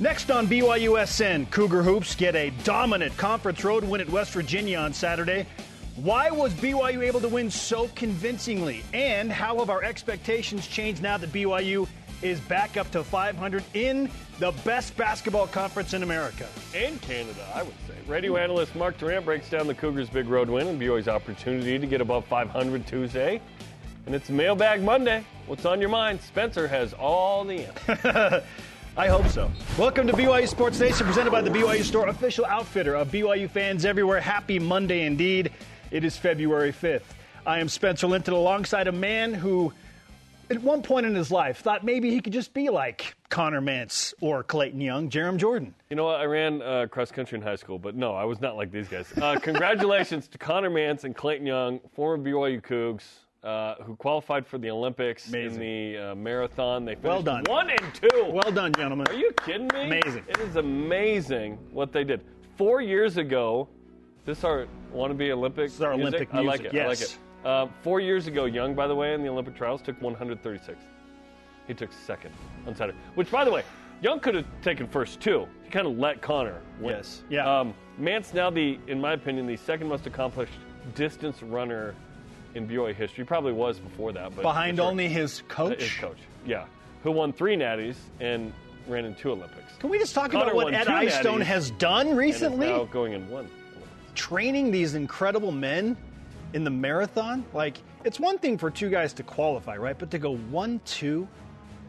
Next on BYUSN, Cougar Hoops get a dominant conference road win at West Virginia on Saturday. Why was BYU able to win so convincingly? And how have our expectations changed now that BYU is back up to 500 in the best basketball conference in America? And Canada, I would say. Radio analyst Mark Durrant breaks down the Cougars' big road win and BYU's opportunity to get above 500 Tuesday. And it's Mailbag Monday. What's on your mind? Spencer has all the answers. I hope so. Welcome to BYU Sports Nation, presented by the BYU Store, official outfitter of BYU fans everywhere. Happy Monday indeed. It is February 5th. I am Spencer Linton alongside a man who, at one point in his life, thought maybe he could just be like Connor Mantz or Clayton Young, Jarom Jordan. You know what? I ran uh, cross country in high school, but no, I was not like these guys. Uh, congratulations to Connor Mantz and Clayton Young, former BYU Cougs uh, who qualified for the Olympics Amazing. in the uh, marathon. They finished Well done. one and two. Well done, gentlemen. Are you kidding me? Amazing. It is amazing what they did. Four years ago, this our want to be Olympic. This is our music? Olympic I like music, it. I like yes. it. Uh, four years ago, Young, by the way, in the Olympic trials, took 136. He took second on Saturday. Which, by the way, Young could have taken first too. He kind of let Connor win. Yes. Yeah. Um, Mantz's now the, in my opinion, the second most accomplished distance runner in BYU history. Probably was before that, but Behind sure. only his uh, coach. his coach. Yeah, who won three natties and ran in two Olympics. Can we just talk Connor about what Ed two Eyestone has done recently? now going in one. training these incredible men in the marathon, like it's one thing for two guys to qualify, right? But to go one, two,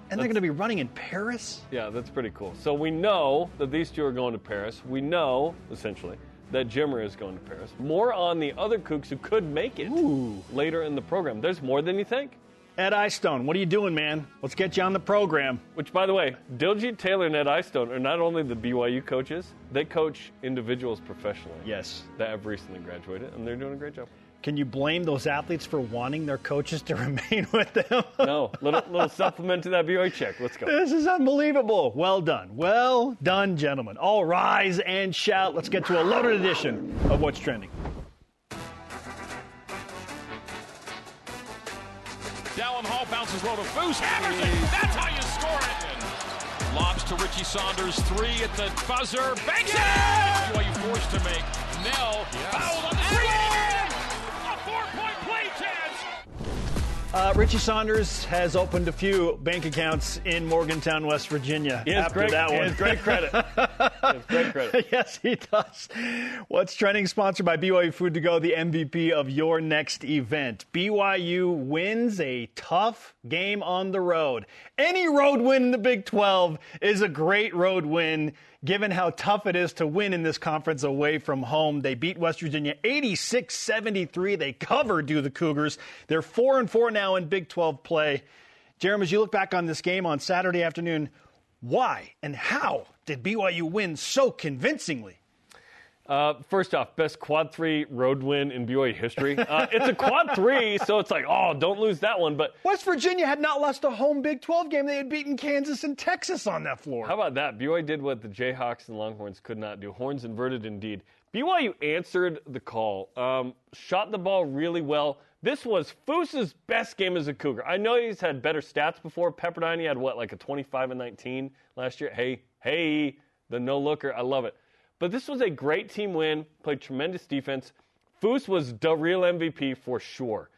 and they're going to be running in Paris. Yeah, that's pretty cool. So we know that these two are going to Paris. We know, essentially, that Jimmer is going to Paris. More on the other Cougs who could make it Ooh. later in the program. There's more than you think. Ed Eyestone, what are you doing, man? Let's get you on the program. Which, by the way, Diljeet Taylor and Ed Eyestone are not only the BYU coaches, they coach individuals professionally. Yes. That have recently graduated, and they're doing a great job. Can you blame those athletes for wanting their coaches to remain with them? No, little, little supplement to that BYU check. Let's go. This is unbelievable. Well done. Well done, gentlemen. All rise and shout. Let's get to a loaded edition of What's Trending. Dallin Hall bounces low to Foose, hammers it. That's how you score it. Lobs to Richie Saunders, three at the buzzer, banks it. BYU forced to make. Knell fouled on the three. Uh, Richie Saunders has opened a few bank accounts in Morgantown, West Virginia. He after great, that he one. has great credit. He has great credit. yes, he does. What's trending? Sponsored by BYU Food to Go, the MVP of your next event. BYU wins a tough game on the road. Any road win in the Big 12 is a great road win, given how tough it is to win in this conference away from home. They beat West Virginia 86 73. They covered do the Cougars. They're 4 and 4 now in Big 12 play. Jeremy, as you look back on this game on Saturday afternoon, why and how did BYU win so convincingly? Uh, first off, best quad three road win in BYU history. Uh, it's a quad three, so it's like, oh, don't lose that one. But West Virginia had not lost a home Big 12 game. They had beaten Kansas and Texas on that floor. how about that? BYU did what the Jayhawks and Longhorns could not do. Horns inverted indeed. BYU answered the call, um, shot the ball really well. This was Foose's best game as a Cougar. I know he's had better stats before. Pepperdine, he had what, like a 25 and 19 last year? Hey, hey, the no looker. I love it. But this was a great team win, played tremendous defense. Foose was the real MVP for sure.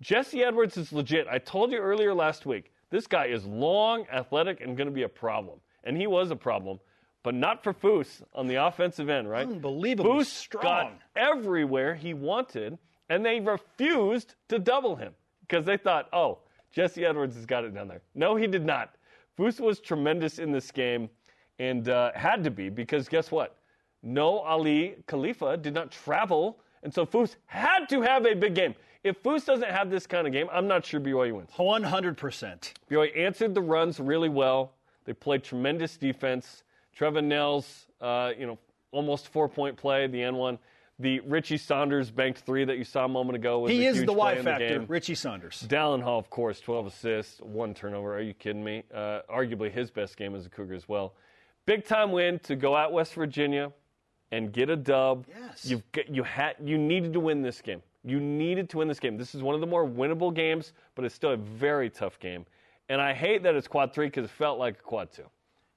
Jesse Edwards is legit. I told you earlier last week, this guy is long, athletic, and going to be a problem. And he was a problem, but not for Foose on the offensive end, right? Unbelievably Foose strong. got everywhere he wanted, and they refused to double him because they thought, oh, Jesse Edwards has got it down there. No, he did not. Foose was tremendous in this game and uh, had to be because guess what? No Aly Khalifa did not travel, and so Foose had to have a big game. If Foose doesn't have this kind of game, I'm not sure BYU wins. 100%. BYU answered the runs really well. They played tremendous defense. Trevin Knell's, uh, you know, almost four-point play, the end one. The Richie Saunders banked three that you saw a moment ago was He is the Y factor, game. Richie Saunders. Dallin Hall, of course, 12 assists, one turnover. Are you kidding me? Uh, arguably his best game as a Cougar as well. Big time win to go at West Virginia and get a dub. Yes. You've got, you had you needed to win this game. You needed to win this game. This is one of the more winnable games, but it's still a very tough game. And I hate that it's quad three because it felt like a quad two.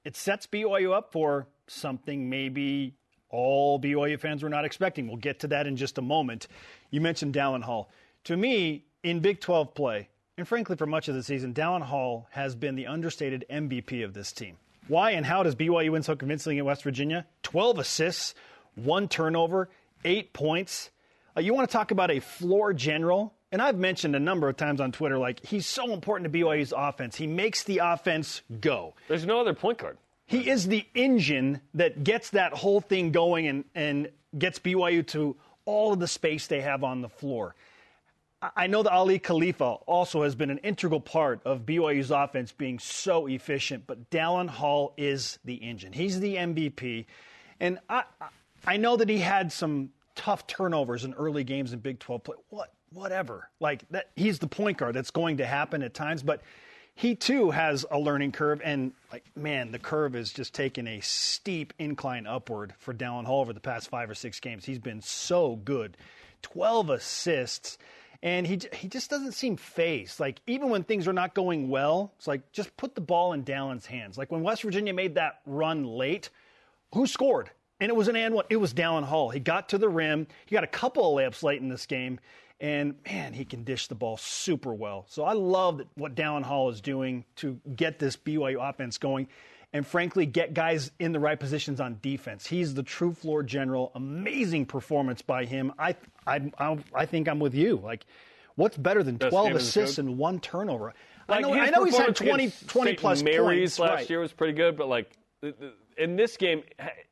it sets BYU up for something maybe all BYU fans were not expecting. We'll get to that in just a moment. You mentioned Dallin Hall. To me, in Big 12 play, and frankly for much of the season, Dallin Hall has been the understated MVP of this team. Why and how does BYU win so convincingly in West Virginia? 12 assists, one turnover, eight points. Uh, you want to talk about a floor general? And I've mentioned a number of times on Twitter, like, he's so important to BYU's offense. He makes the offense go. There's no other point guard. He is the engine that gets that whole thing going and, and gets BYU to all of the space they have on the floor. I know that Aly Khalifa also has been an integral part of BYU's offense being so efficient, but Dallin Hall is the engine. He's the MVP. And I, I know that he had some tough turnovers in early games in Big 12 play. What, whatever. Like that, he's the point guard. That's going to happen at times, but he too has a learning curve. And like, man, the curve is just taken a steep incline upward for Dallin Hall over the past five or six games. He's been so good. 12 assists and he he just doesn't seem phased. Like even when things are not going well, it's like just put the ball in Dallin's hands. Like when West Virginia made that run late, who scored? And it was an and one. It was Dallin Hall. He got to the rim. He got a couple of layups late in this game, and man, he can dish the ball super well. So I love what Dallin Hall is doing to get this BYU offense going and frankly get guys in the right positions on defense. He's the true floor general. Amazing performance by him. I I I, I think I'm with you. Like, what's better than Best 12 game in the assists and one turnover? Like, I know, I know he's had performance 20, against 20 St. plus Mary's points. last right. year was pretty good, but like in this game,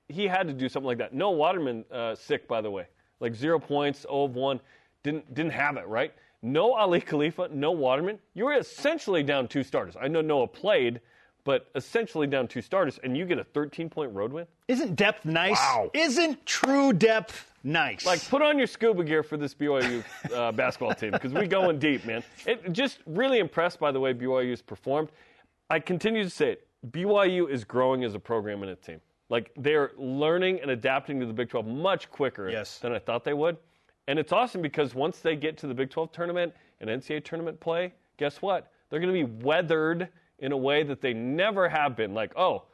he had to do something like that. No Waterman uh, sick, by the way, like zero points, 0 of one, didn't didn't have it right. No Aly Khalifa, no Waterman. You were essentially down two starters. I know Noah played, but essentially down two starters, and you get a 13 point road win. Isn't depth nice? Wow. Isn't true depth nice? Like, put on your scuba gear for this BYU uh, basketball team because we're going deep, man. It just really impressed by the way BYU's performed. I continue to say it. BYU is growing as a program and a team. Like they're learning and adapting to the Big 12 much quicker Yes. than I thought they would. And it's awesome because once they get to the Big 12 tournament and NCAA tournament play, guess what? They're going to be weathered in a way that they never have been. Like, oh,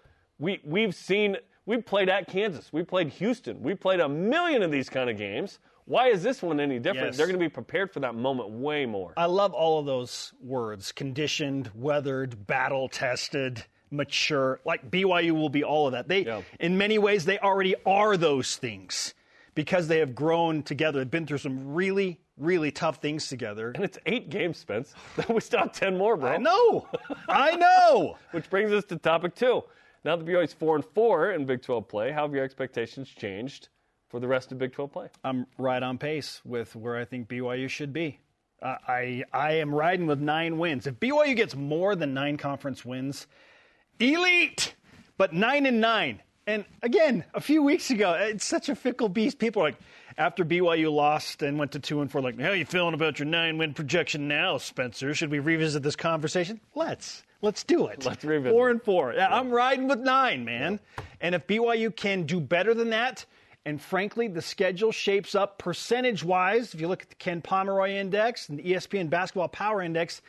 we we've seen we played at Kansas, we played Houston, we played a million of these kind of games. Why is this one any different? Yes. They're going to be prepared for that moment way more. I love all of those words conditioned, weathered, battle tested, mature. Like BYU will be all of that. They, Yeah. in many ways, they already are those things because they have grown together, They've been through some really, really tough things together. and it's eight games, Spence. we still have ten more, bro. I know. I know. Which brings us to topic two. Now that BYU's four and four in Big 12 play, how have your expectations changed for the rest of Big 12 play? I'm right on pace with where I think BYU should be. Uh, I I am riding with nine wins. If BYU gets more than nine conference wins, elite. But nine and nine. And again, a few weeks ago, it's such a fickle beast. People are like, after BYU lost and went to two and four, like, how are you feeling about your nine win projection now, Spencer? Should we revisit this conversation? Let's. Let's do it. Let's revisit. Four and four. Yeah, I'm riding with nine, man. And if BYU can do better than that, and frankly, the schedule shapes up percentage wise. If you look at the Ken Pomeroy Index and the ESPN Basketball Power Index,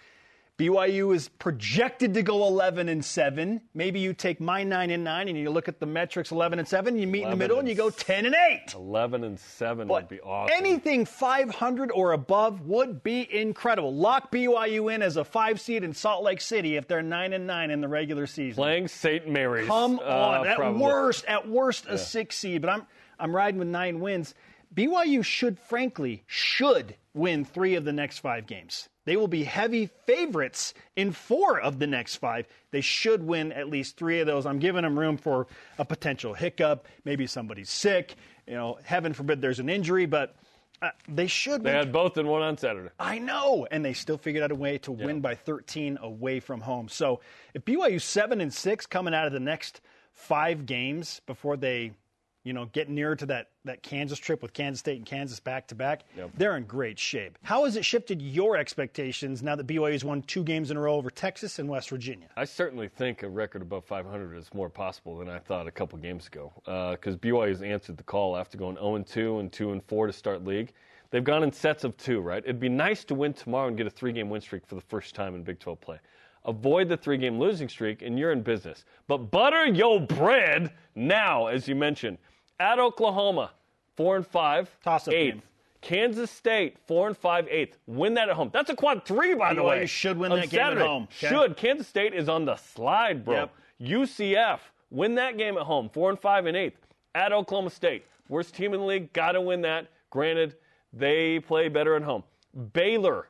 BYU is projected to go 11 and 7. Maybe you take my 9 and 9 and you look at the metrics 11 and 7, you meet in the middle and you go 10 and 8. 11 and 7 But would be awesome. anything 500 or above would be incredible. Lock BYU in as a 5 seed in Salt Lake City if they're 9 and 9 in the regular season. Playing St. Mary's. Come uh, on, at probably. worst, at worst, a six seed. But I'm I'm riding with nine wins. BYU should, frankly, should win three of the next five games. They will be heavy favorites in four of the next five. They should win at least three of those. I'm giving them room for a potential hiccup. Maybe somebody's sick. You know, heaven forbid there's an injury, but uh, they should. They win had both in one on Saturday. I know, and they still figured out a way to win by 13 away from home. So if BYU seven and six coming out of the next five games before they, you know, get nearer to that that Kansas trip with Kansas State and Kansas back to back, they're in great shape. How has it shifted your expectations now that BYU has won two games in a row over Texas and West Virginia? I certainly think a record above 500 is more possible than I thought a couple games ago. Uh, because BYU has answered the call after going 0 2 and 2 and 4 to start league. They've gone in sets of two, right? It'd be nice to win tomorrow and get a three game win streak for the first time in Big 12 play. avoid the three game losing streak, and you're in business. But butter your bread now, as you mentioned. At Oklahoma, four and five, Toss-up eighth. game. Kansas State, four and five, eighth. Win that at home. That's a quad three, by the BYU way. should win that game at home, okay? Should. Kansas State is on the slide, bro. Yep. UCF, win that game at home, four and five and eighth. At Oklahoma State, worst team in the league, got to win that. Granted, they play better at home. Baylor,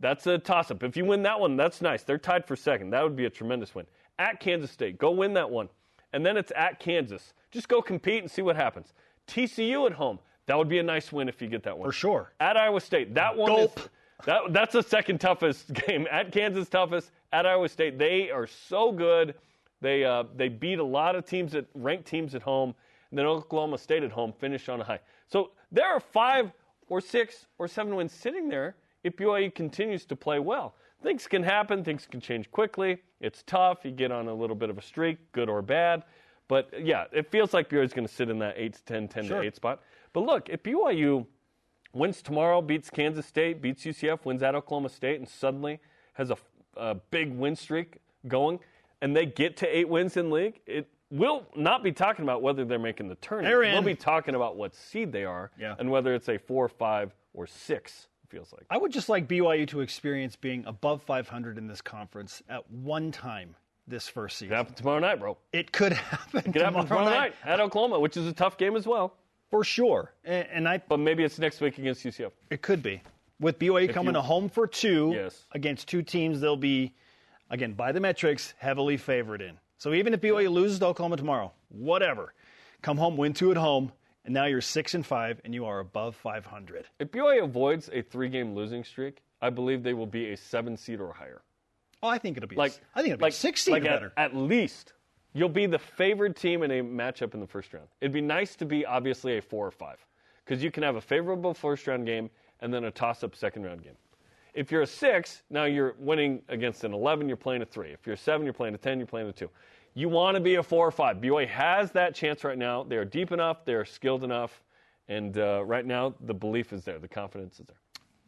that's a toss up. If you win that one, that's nice. They're tied for second. That would be a tremendous win. At Kansas State, go win that one. And then it's at Kansas. Just go compete and see what happens. TCU at home, that would be a nice win if you get that one. For sure. At Iowa State, that one Gulp. is that, that's the second toughest game. At Kansas, toughest. At Iowa State, they are so good. They uh, they beat a lot of teams at ranked teams at home, and then Oklahoma State at home finished on a high. So there are five or six or seven wins sitting there if BYU continues to play well. Things can happen. Things can change quickly. It's tough. You get on a little bit of a streak, good or bad. But yeah, it feels like BYU is going to sit in that 8 to 10, 10 Sure. to 8 spot. But look, if BYU wins tomorrow, beats Kansas State, beats UCF, wins at Oklahoma State, and suddenly has a, a big win streak going, and they get to eight wins in league, it will not be talking about whether they're making the tournament. We'll be talking about what seed they are Yeah. and whether it's a four, five, or six. It feels like. I would just like BYU to experience being above 500 in this conference at one time this first It season. happen tomorrow night, bro. It could happen It could happen tomorrow night at Oklahoma, which is a tough game as well. for sure. And, and I, But maybe it's next week against UCF. it could be with BYU coming you- to home for two Yes. against two teams they'll be, again by the metrics, heavily favored in. So even if BYU loses to Oklahoma tomorrow, whatever, come home, win two at home, and now you're six and five, and you are above 500. If BYU avoids a three-game losing streak, I believe they will be a seven seed or higher. Oh, I think it'll be. like I think it'll like be six seed like at, better. At least you'll be the favored team in a matchup in the first round. It'd be nice to be obviously a four or five because you can have a favorable first round game and then a toss up second round game. If you're a six, now you're winning against an 11, you're playing a three. If you're a seven, you're playing a 10, you're playing a two. You want to be a four or five. BYU has that chance right now. They are deep enough, they are skilled enough, and uh, right now the belief is there, the confidence is there.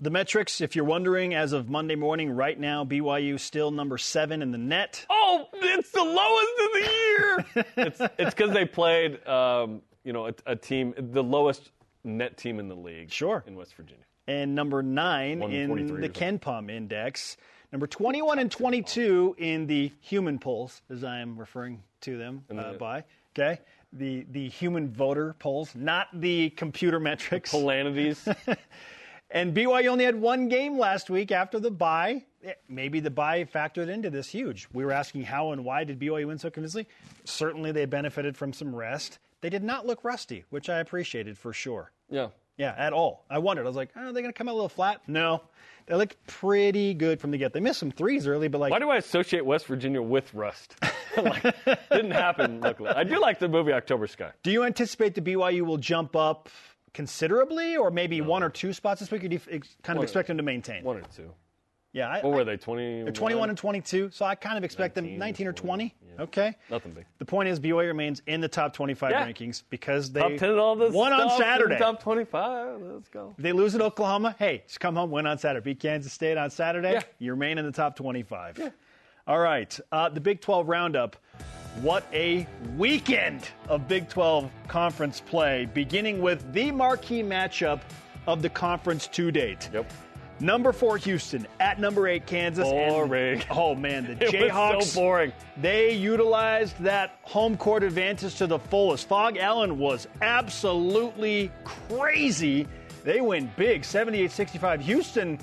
The metrics, if you're wondering, as of Monday morning, right now, BYU still number seven in the net. Oh, it's the lowest of the year. it's it's because they played, um, you know, a, a team, the lowest net team in the league. Sure. In West Virginia. and number nine in in 43 the or KenPom Index. Number 21 and 22 in the human polls, as I am referring to them uh, by. Okay, the the human voter polls, not the computer metrics. Polanities. And BYU only had one game last week after the bye. Eh, Maybe the bye factored into this huge. We were asking how and why did BYU win so convincingly. Certainly, they benefited from some rest. They did not look rusty, which I appreciated for sure. yeah. Yeah, at all. I wondered. I was like, oh, are they going to come out a little flat? No. They looked pretty good from the get. They missed some threes early, but like, Why do I associate West Virginia with Rust? like, didn't happen. Luckily, I do like the movie October Sky. do you anticipate the BYU will jump up considerably, or maybe one or two spots this week? Or do you kind of One- expect them to maintain? One or two. Yeah, I, What were they? Twenty. They're 21 and 22, so I kind of expect 19, them 19 or 20. 20, yeah. Okay. Nothing big. The point is, BYU remains in the top 25 Yeah. rankings because they Top ten and all this. won on Saturday. Top twenty-five. Let's go. If they lose at Oklahoma, hey, just come home, win on Saturday. Beat Kansas State on Saturday, Yeah. you remain in the top 25. Yeah. All right, uh, the Big 12 roundup. What a weekend of Big 12 conference play, beginning with the marquee matchup of the conference to date. Yep. Number four, Houston, at number eight, Kansas. and- Boring. oh, man, the It Jayhawks. was so boring. They utilized that home court advantage to the fullest. Phog Allen was absolutely crazy. They win big, 78 65. Houston,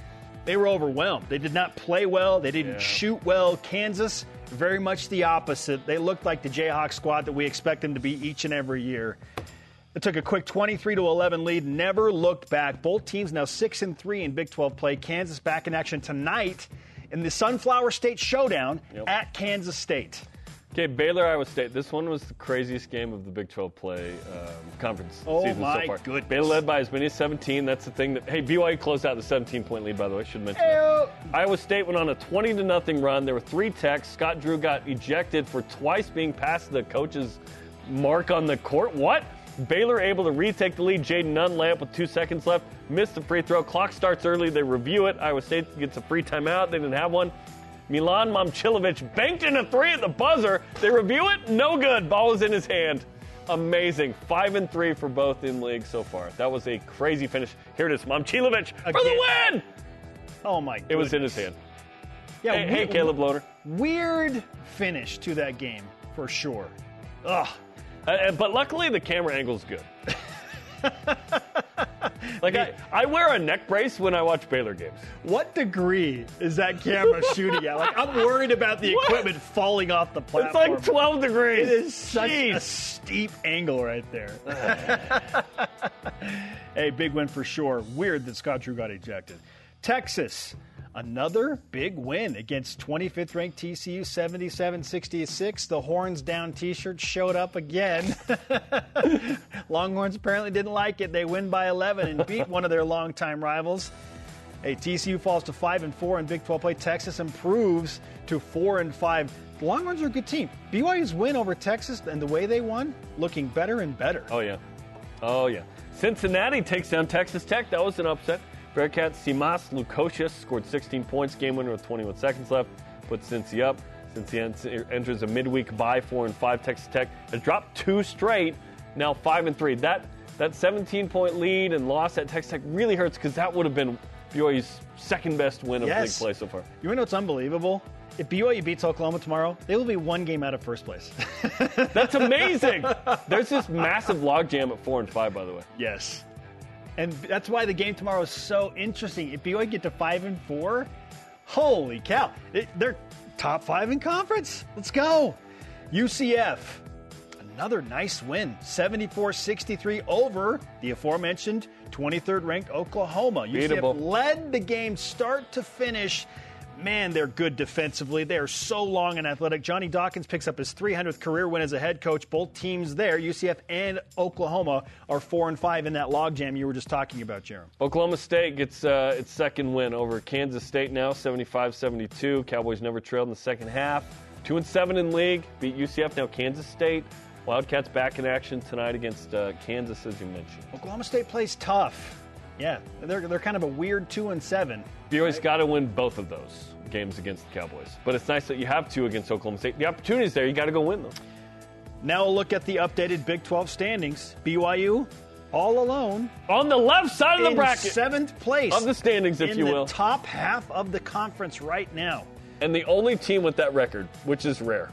they were overwhelmed. They did not play well, they didn't Yeah. shoot well. Kansas, very much the opposite. They looked like the Jayhawk squad that we expect them to be each and every year. It took a quick 23 to 11 lead, never looked back. Both teams now 6 and 3 in Big 12 play. Kansas back in action tonight in the Sunflower State Showdown Yep. at Kansas State. Okay, Baylor, Iowa State. This one was the craziest game of the Big 12 play um, conference Oh, season so far. goodness. Baylor led by as many as 17. That's the thing that. Hey, BYU closed out the 17 point lead, by the way. I Should mention that. Iowa State went on a 20 to nothing run. There were three techs. Scott Drew got ejected for twice being past the coach's mark on the court. What? Baylor able to retake the lead. Jayden Nunn layup with two seconds left. Missed the free throw. Clock starts early. They review it. Iowa State gets a free timeout. They didn't have one. Milan Momcilovic banked in a three at the buzzer. They review it, no good. Ball was in his hand. Amazing. Five and three for both in league so far. That was a crazy finish. Here it is, Momcilovic for the win. Oh my! It was in his hand. Yeah, Hey, hey Caleb Lohner. Weird finish to that game for sure. Ugh. Uh, uh, but luckily, the camera angle's good. like I, I wear a neck brace when I watch Baylor games. What degree is that camera shooting at? Like, I'm worried about the What? equipment falling off the platform. It's platform. like 12 degrees. It is such a Jeez. steep angle right there. hey, big win for sure. Weird that Scott Drew got ejected. Texas, another big win against 25th ranked TCU 77 66. The horns down t shirt showed up again. Longhorns apparently didn't like it. They win by 11 and beat one of their longtime rivals. Hey, TCU falls to five and four in Big 12 play. Texas improves to four and five. The Longhorns are a good team. BYU's win over Texas and the way they won, looking better and better. Oh, yeah. Oh, yeah. Cincinnati takes down Texas Tech. That was an upset. Bearcats Simas Lukosius scored 16 points, game winner with 21 seconds left, puts Cincy up. Cincy er, enters a midweek bye, four and five. Texas Tech has dropped two straight, now five and three. That that 17 point lead and loss at Texas Tech really hurts because that would have been BYU's second best win of Yes. league play so far. You want to know what's unbelievable? If BYU beats Oklahoma tomorrow, they will be one game out of first place. That's amazing. There's this massive logjam at four and five, by the way. yes. And that's why the game tomorrow is so interesting. If BYU get to five and four, holy cow. They're top five in conference. Let's go. UCF, another nice win 74 63 over the aforementioned 23rd ranked Oklahoma. UCF Beatable. led the game start to finish. Man, they're good defensively. They are so long and athletic. Johnny Dawkins picks up his 300th career win as a head coach. Both teams there, UCF and Oklahoma, are four and five in that logjam you were just talking about, Jarom. Oklahoma State gets uh, its second win over Kansas State now, 75-72. Cowboys never trailed in the second half. Two and seven in league, beat UCF. Now Kansas State. Wildcats back in action tonight against uh, Kansas, as you mentioned. Oklahoma State plays tough. Yeah, they're, they're kind of a weird two and seven. BYU's got to win both of those games against the Cowboys. But it's nice that you have two against Oklahoma State. The opportunity's there. You got to go win them. Now we'll look at the updated Big 12 standings. BYU, all alone, On the left side of the in bracket seventh place of the standings, if in you the will. top half of the conference right now. and the only team with that record, which is rare.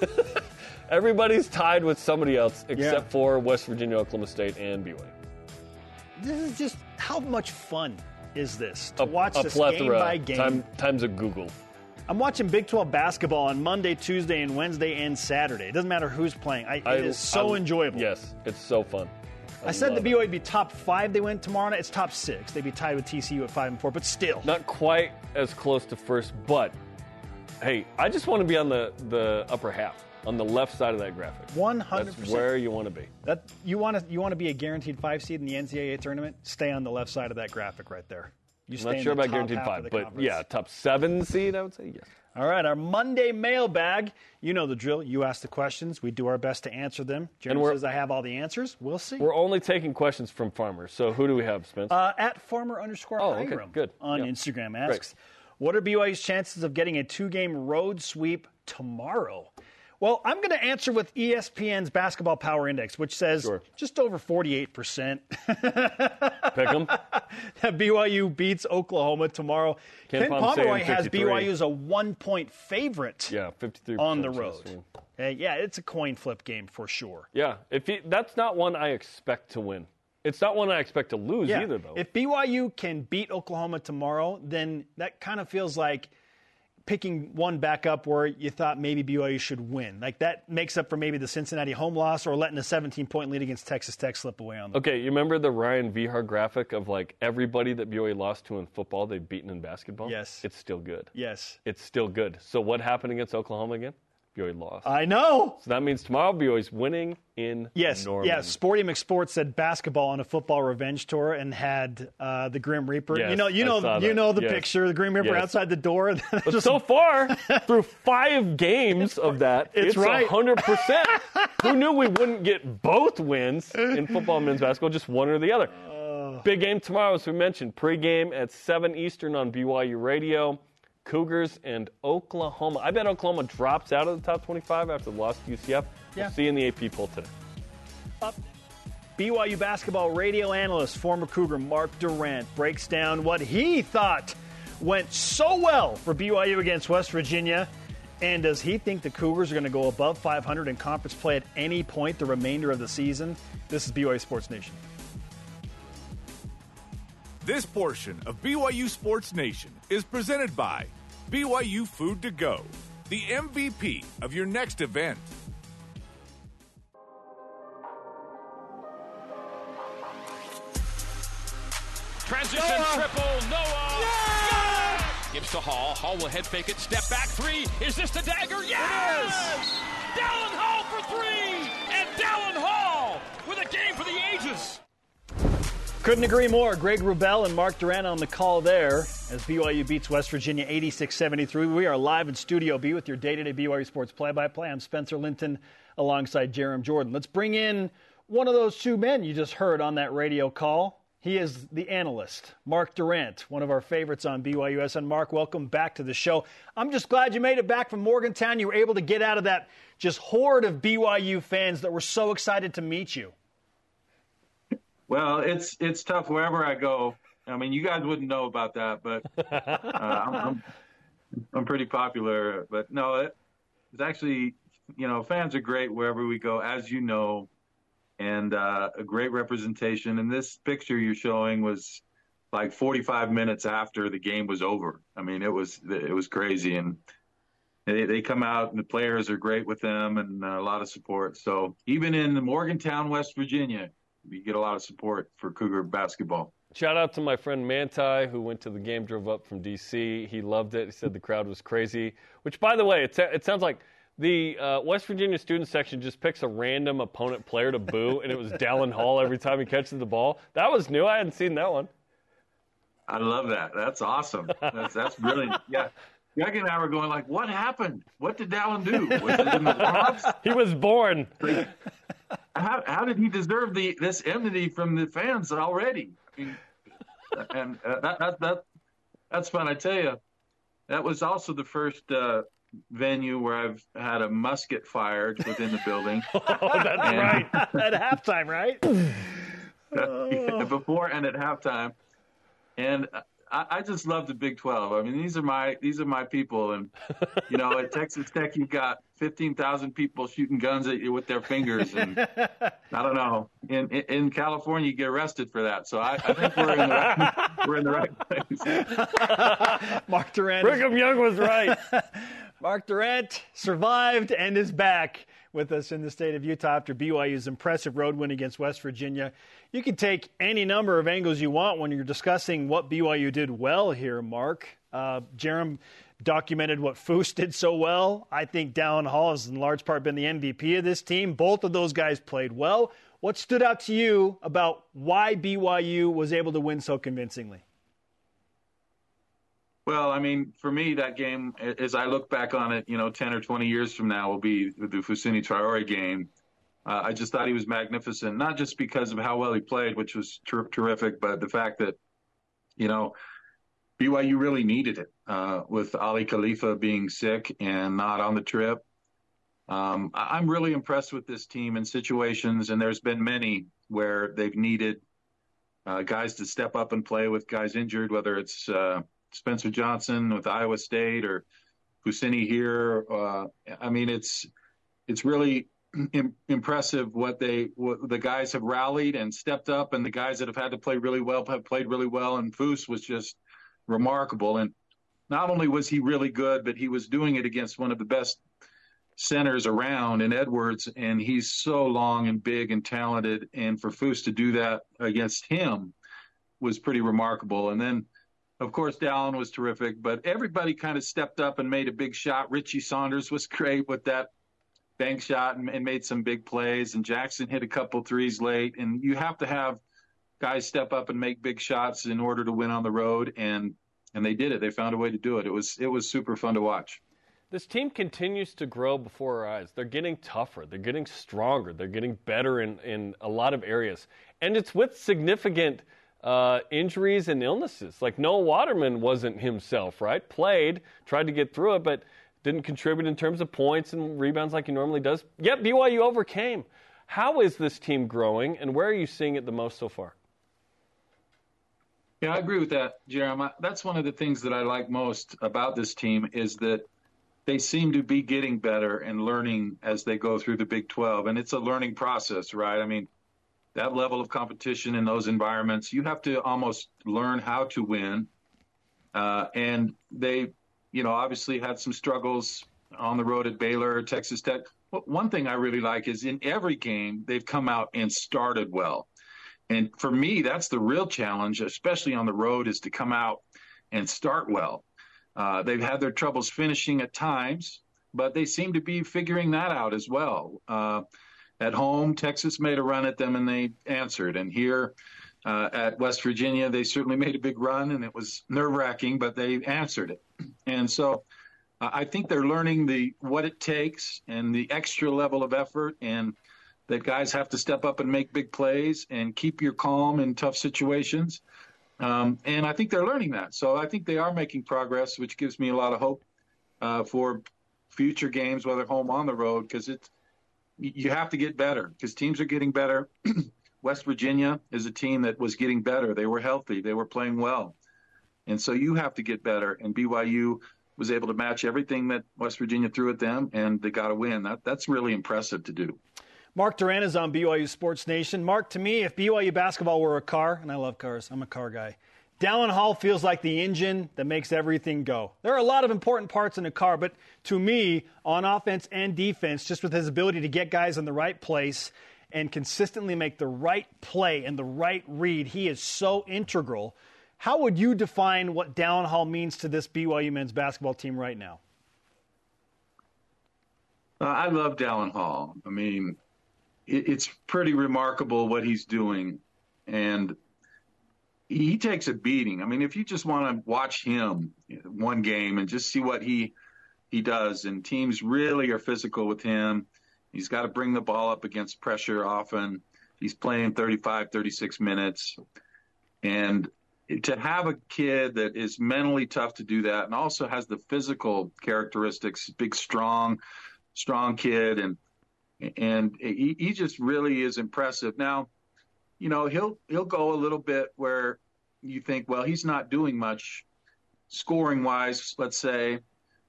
Everybody's tied with somebody else except Yeah. for West Virginia, Oklahoma State, and BYU. This is just how much fun is this to A, watch a this plethora game by game? Time, times a Google. I'm watching Big 12 basketball on Monday, Tuesday, and Wednesday and Saturday. It doesn't matter who's playing. I, it is so I- enjoyable. Yes, it's so fun. I said the. BYU would be top five. They went tomorrow night. It's top six. They'd be tied with TCU at five and four, but still. Not quite as close to first, but hey, I just want to be on the, the upper half, on the left side of that graphic. 100%. That's where you want to be. That you want to you want to be a guaranteed five seed in the NCAA tournament? Stay on the left side of that graphic right there. You I'm not sure about guaranteed five, but conference. yeah, top seven seed, I would say yes. All right, our Monday mailbag. You know the drill. You ask the questions. We do our best to answer them. Jeremy says I have all the answers. We'll see. We're only taking questions from farmers. So who do we have, Spence? Uh, at farmer underscore Oh, okay, good. on Yeah. Instagram asks, "What are BYU's chances of getting a two-game road sweep tomorrow?" Well, I'm going to answer with ESPN's Basketball Power Index, which says Sure. just over 48 percent Pick them. that BYU beats Oklahoma tomorrow. Ken Ken Pomeroy has BYU as a one-point favorite Yeah, 53 on the road. Uh, yeah, it's a coin flip game for sure. Yeah, if that's not one I expect to win. It's not one I expect to lose Yeah. either, though. If BYU can beat Oklahoma tomorrow, then that kind of feels like picking one back up where you thought maybe BYU should win. Like that makes up for maybe the Cincinnati home loss or letting a 17 point lead against Texas Tech slip away on them. okay, you remember the Ryan Vihar graphic of like everybody that BYU lost to in football, they've beaten in basketball? Yes. It's still good. Yes. It's still good. So what happened against Oklahoma again? BYU lost. I know. so that means tomorrow BYU's winning in Yes, Norman. yeah. Sporty McSports said basketball on a football revenge tour and had uh, the Grim Reaper. Yes, you know, you I know, you that. know the Yes. picture. The Grim Reaper Yes. outside the door. But so far, through five games of that, It's it's, right. 100%. Who knew we wouldn't get both wins in football and men's basketball, just one or the other? Big game tomorrow, as we mentioned. Pregame at 7 Eastern on BYU Radio. Cougars and Oklahoma. I bet Oklahoma drops out of the top 25 after the loss to UCF. Yeah. We'll see you in the AP poll today. Up. BYU basketball radio analyst, former Cougar Mark Durrant, breaks down what he thought went so well for BYU against West Virginia. And does he think the Cougars are going to go above 500 in conference play at any point the remainder of the season? This is BYU Sports Nation. This portion of BYU Sports Nation is presented by BYU Food to Go, the MVP of your next event. Transition triple, Noah. Gives to Hall. Hall will head fake it. Step back three. Is this the dagger? Yes! Dallin Hall for three! And Dallin Hall with a game for the ages. Couldn't agree more. Greg Wrubell and Mark Durrant on the call there as BYU beats West Virginia 86 73. We are live in Studio B with your day to day BYU Sports play by play. I'm Spencer Linton alongside Jarom Jordan. Let's bring in one of those two men you just heard on that radio call. He is the analyst, Mark Durrant, one of our favorites on BYUS. And Mark, welcome back to the show. I'm just glad you made it back from Morgantown. You were able to get out of that just horde of BYU fans that were so excited to meet you. Well, it's it's tough wherever I go. I mean, you guys wouldn't know about that, but uh, I'm, I'm, I'm pretty popular. But no, it, it's actually you know fans are great wherever we go, as you know, and uh, a great representation. And this picture you're showing was like 45 minutes after the game was over. I mean, it was it was crazy, and they, they come out and the players are great with them, and a lot of support. So even in Morgantown, West Virginia, you get a lot of support for Cougar basketball. Shout out to my friend Manti, who went to the game, drove up from D.C. He loved it. He said the crowd was crazy. Which, by the way, it, it sounds like the uh, West Virginia student section just picks a random opponent player to boo, and it was Dallin Hall every time he catches the ball. That was new. I hadn't seen that one. I love that. That's awesome. That's that's brilliant. Yeah. Greg and I were going like, what happened? What did Dallin do? Was it in the? He was born. How, how did he deserve the this enmity from the fans already? I mean, and uh, that, that that that's fun. I tell you, that was also the first uh, venue where I've had a musket fired within the building. oh, that's And- right. At halftime, right? Yeah, before and at halftime. And I, I just love the Big Twelve. I mean, these are my these are my people. And you know, at Texas Tech, you've got fifteen thousand people shooting guns at you with their fingers. And I don't know. In in, in California, you get arrested for that. So I, I think we're in the right, we're in the right place. Mark Durrant, Brigham Young was right. Mark Durrant survived and is back with us in the state of Utah after BYU's impressive road win against West Virginia. You can take any number of angles you want when you're discussing what BYU did well here, Mark. Uh, Jarom documented what Foose did so well. I think Dallin Hall has in large part been the MVP of this team. Both of those guys played well. What stood out to you about why BYU was able to win so convincingly? Well, I mean, for me, that game, as I look back on it, you know, 10 or 20 years from now, will be the Fousseyni Traore game. Uh, I just thought he was magnificent, not just because of how well he played, which was ter- terrific, but the fact that, you know, BYU really needed it uh, with Aly Khalifa being sick and not on the trip. Um, I- I'm really impressed with this team in situations, and there's been many where they've needed uh, guys to step up and play with guys injured, whether it's uh, Spencer Johnson with Iowa State or Fousseyni here. Uh, I mean, it's it's really Im- impressive what they what the guys have rallied and stepped up, and the guys that have had to play really well have played really well. And Foose was just remarkable. And not only was he really good, but he was doing it against one of the best centers around in Edwards, and he's so long and big and talented. And for Foose to do that against him was pretty remarkable. And then of course, Dallin was terrific, but everybody kind of stepped up and made a big shot. Richie Saunders was great with that bank shot and, and made some big plays. And Jackson hit a couple threes late. And you have to have guys step up and make big shots in order to win on the road. And and they did it. They found a way to do it. It was it was super fun to watch. This team continues to grow before our eyes. They're getting tougher. They're getting stronger. They're getting better in, in a lot of areas. And it's with significant uh, injuries and illnesses. Like Noah Waterman wasn't himself, right? Played, tried to get through it, but didn't contribute in terms of points and rebounds like he normally does. Yet BYU overcame. How is this team growing, and where are you seeing it the most so far? Yeah, I agree with that, Jeremy. That's one of the things that I like most about this team is that they seem to be getting better and learning as they go through the Big 12. And it's a learning process, right? I mean, that level of competition in those environments, you have to almost learn how to win. Uh, and they, you know, obviously had some struggles on the road at Baylor, Texas Tech. one thing I really like is in every game, they've come out and started well. And for me, that's the real challenge, especially on the road, is to come out and start well. Uh, they've had their troubles finishing at times, but they seem to be figuring that out as well. Uh, at home, Texas made a run at them and they answered. And here uh, at West Virginia, they certainly made a big run and it was nerve wracking, but they answered it. And so I think they're learning the what it takes and the extra level of effort and that guys have to step up and make big plays and keep your calm in tough situations. Um, and I think they're learning that. So I think they are making progress, which gives me a lot of hope uh, for future games, whether home on the road, because it's you have to get better because teams are getting better. West Virginia is a team that was getting better. They were healthy. They were playing well. And so you have to get better. And BYU was able to match everything that West Virginia threw at them, and they got a win. That, that's really impressive to do. Mark Durrant is on BYU Sports Nation. Mark, to me, if BYU basketball were a car, and I love cars, I'm a car guy. Dallin Hall feels like the engine that makes everything go. There are a lot of important parts in a car, but to me, on offense and defense, just with his ability to get guys in the right place and consistently make the right play and the right read, he is so integral. How would you define what Dallin Hall means to this BYU men's basketball team right now? Uh, I love Dallin Hall. I mean, it, it's pretty remarkable what he's doing, and he takes a beating. I mean, if you just want to watch him one game and just see what he he does, and teams really are physical with him. He's got to bring the ball up against pressure often. He's playing 35, 36 minutes. And to have a kid that is mentally tough to do that and also has the physical characteristics, big, strong, strong kid, and and he, he just really is impressive. Now, you know, he'll he'll go a little bit where you think, well, he's not doing much scoring wise, let's say.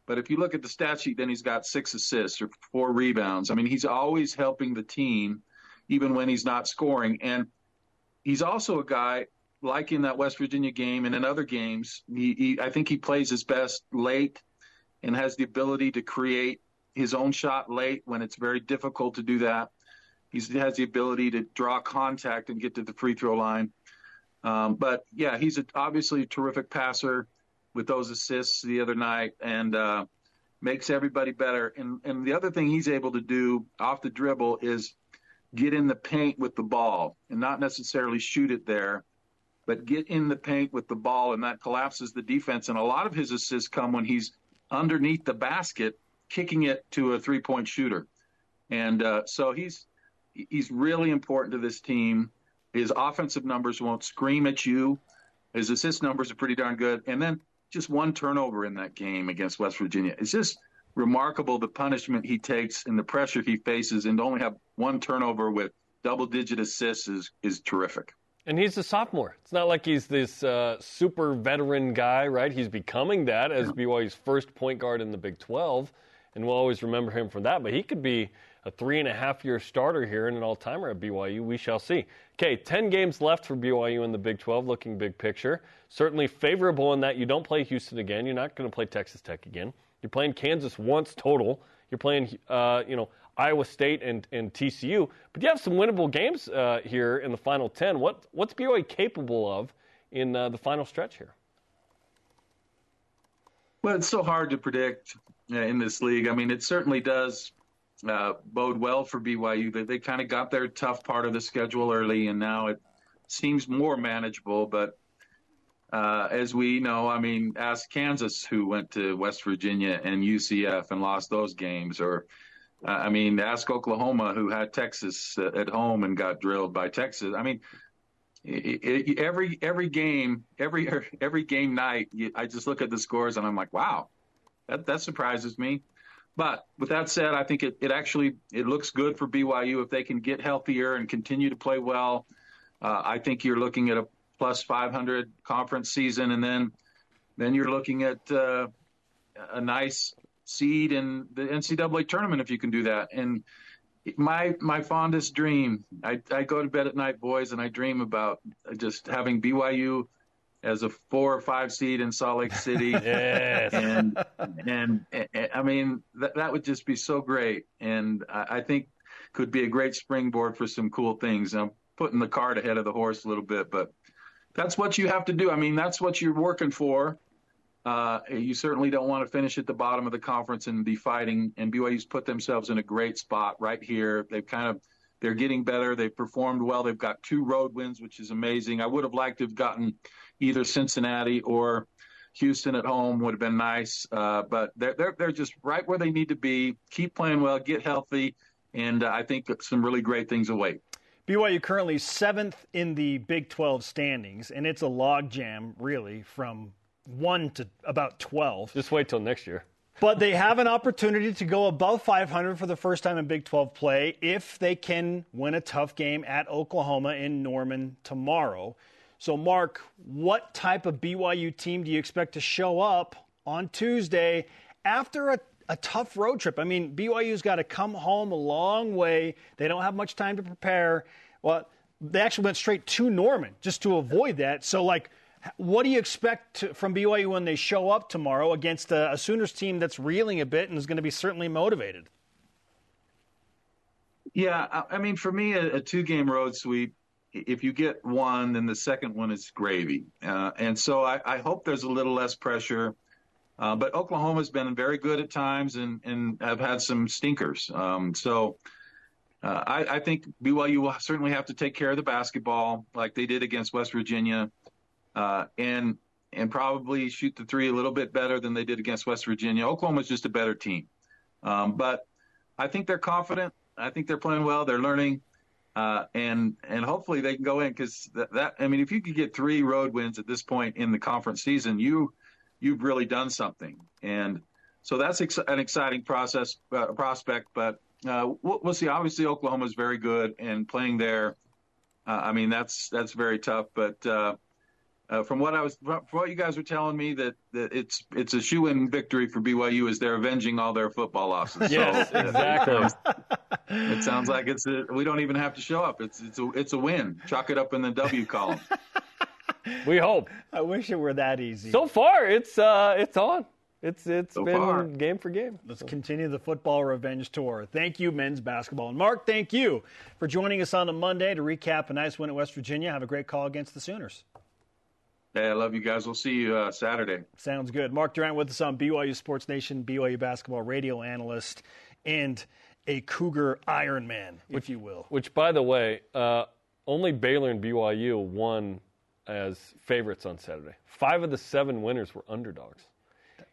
But if you look at the stat sheet, then he's got six assists or four rebounds. I mean, he's always helping the team, even when he's not scoring. And he's also a guy like in that West Virginia game and in other games. He, he, I think he plays his best late and has the ability to create his own shot late when it's very difficult to do that. He's, he has the ability to draw contact and get to the free throw line. Um, but yeah, he's a, obviously a terrific passer with those assists the other night and uh, makes everybody better. And, and the other thing he's able to do off the dribble is get in the paint with the ball and not necessarily shoot it there, but get in the paint with the ball, and that collapses the defense. And a lot of his assists come when he's underneath the basket kicking it to a three point shooter. And uh, so he's he's really important to this team. His offensive numbers won't scream at you. His assist numbers are pretty darn good. And then just one turnover in that game against West Virginia. It's just remarkable the punishment he takes and the pressure he faces, and to only have one turnover with double digit assists is, is terrific. And he's a sophomore. It's not like he's this uh, super veteran guy, right? He's becoming that as BYU's first point guard in the Big 12 and we'll always remember him for that. But he could be a three and a half year starter here and an all timer at BYU. We shall see. Okay, 10 games left for BYU in the Big 12, looking big picture. Certainly favorable in that you don't play Houston again. You're not going to play Texas Tech again. You're playing Kansas once total. You're playing, uh, you know, Iowa State and, and TCU. But you have some winnable games uh, here in the final 10. What, what's BYU capable of in uh, the final stretch here? Well, it's so hard to predict uh, in this league. I mean, it certainly does uh, bode well for BYU. They, they kind of got their tough part of the schedule early, and now it seems more manageable. But uh, as we know, I mean, ask Kansas, who went to West Virginia and UCF and lost those games, or uh, I mean, ask Oklahoma, who had Texas uh, at home and got drilled by Texas. I mean, every every game, every every game night, I just look at the scores and I'm like, wow, that that surprises me. But with that said, I think it, it actually it looks good for BYU if they can get healthier and continue to play well. Uh, I think you're looking at a plus 500 conference season, and then then you're looking at uh, a nice seed in the NCAA tournament if you can do that. And my my fondest dream, I, I go to bed at night, boys, and I dream about just having BYU as a four or five seed in Salt Lake City. yes. And, and, and I mean, that, that would just be so great. And I, I think could be a great springboard for some cool things. I'm putting the cart ahead of the horse a little bit, but that's what you have to do. I mean, that's what you're working for. Uh, you certainly don't want to finish at the bottom of the conference and be fighting. And BYU's put themselves in a great spot right here. They've kind of they're getting better. They've performed well. They've got two road wins, which is amazing. I would have liked to have gotten either Cincinnati or Houston at home would have been nice, uh, but they're, they're they're just right where they need to be. Keep playing well, get healthy, and uh, I think some really great things await. BYU currently seventh in the Big 12 standings, and it's a logjam, really, from one to about 12. Just wait till next year. But they have an opportunity to go above 500 for the first time in Big 12 play if they can win a tough game at Oklahoma in Norman tomorrow. So, Mark, what type of BYU team do you expect to show up on Tuesday after a, a tough road trip? I mean, BYU's got to come home a long way. They don't have much time to prepare. Well, they actually went straight to Norman just to avoid that. So, like, what do you expect to, from BYU when they show up tomorrow against a, a Sooners team that's reeling a bit and is going to be certainly motivated? Yeah, I mean, for me, a, a two-game road sweep if you get one, then the second one is gravy. Uh, and so I, I, hope there's a little less pressure. Uh, but Oklahoma's been very good at times and, and have had some stinkers. Um, so uh, I, I, think BYU will certainly have to take care of the basketball like they did against West Virginia, uh, and and probably shoot the three a little bit better than they did against West Virginia. Oklahoma's just a better team, um, but I think they're confident. I think they're playing well. They're learning. Uh, and and hopefully they can go in because that, that, I mean if you could get three road wins at this point in the conference season, you you've really done something, and so that's ex- an exciting process uh, prospect. But uh, we'll, we'll, see. Obviously, Oklahoma is very good, and playing there, uh, I mean that's that's very tough. But uh, uh, from what I was, from what you guys were telling me, that, that it's it's a shoe-in victory for BYU as they're avenging all their football losses. yes, so, exactly. it sounds like it's a, we don't even have to show up. It's it's a it's a win. Chalk it up in the W column. we hope. I wish it were that easy. So far, it's uh, it's on. It's it's so been far. game for game. Let's so. continue the football revenge tour. Thank you, men's basketball, and Mark. Thank you for joining us on a Monday to recap a nice win at West Virginia. Have a great call against the Sooners. Hey, I love you guys. We'll see you uh, Saturday. Sounds good. Mark Durrant with us on BYU Sports Nation, BYU basketball radio analyst, and a Cougar Ironman, if you will. Which, by the way, uh, only Baylor and BYU won as favorites on Saturday. Five of the seven winners were underdogs.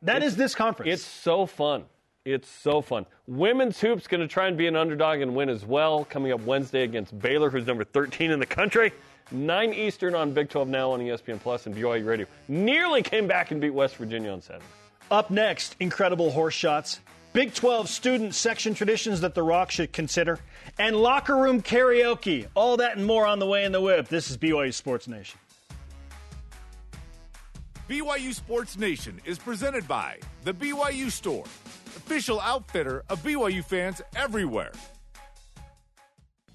That it's, is this conference. It's so fun. It's so fun. Women's hoops going to try and be an underdog and win as well. Coming up Wednesday against Baylor, who's number 13 in the country. 9 Eastern on Big 12 Now on ESPN Plus and BYU Radio. Nearly came back and beat West Virginia on Saturday. Up next, incredible horse shots, Big 12 student section traditions that The Rock should consider, and locker room karaoke. All that and more on the way in the whip. This is BYU Sports Nation. BYU Sports Nation is presented by The BYU Store, official outfitter of BYU fans everywhere.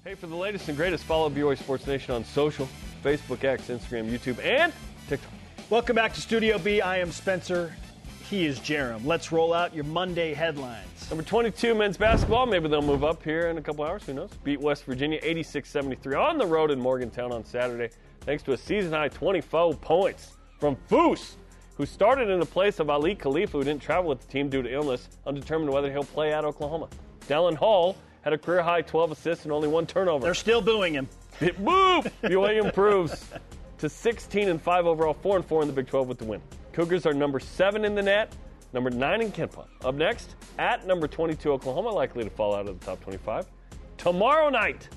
Hey, for the latest and greatest, follow BYU Sports Nation on social Facebook, X, Instagram, YouTube, and TikTok. Welcome back to Studio B. I am Spencer. He is Jarom. Let's roll out your Monday headlines. Number 22, men's basketball. Maybe they'll move up here in a couple hours. Who knows? Beat West Virginia 86 73 on the road in Morgantown on Saturday, thanks to a season high 24 points from Foose, who started in the place of Aly Khalifa, who didn't travel with the team due to illness, undetermined whether he'll play at Oklahoma. Dallin Hall had a career high 12 assists and only one turnover. They're still booing him. It, boo! BYU improves to 16 and 5 overall, 4 and 4 in the Big 12 with the win. Cougars are number 7 in the NET, number 9 in KenPom. Up next, at number 22 Oklahoma, likely to fall out of the top 25. Tomorrow night,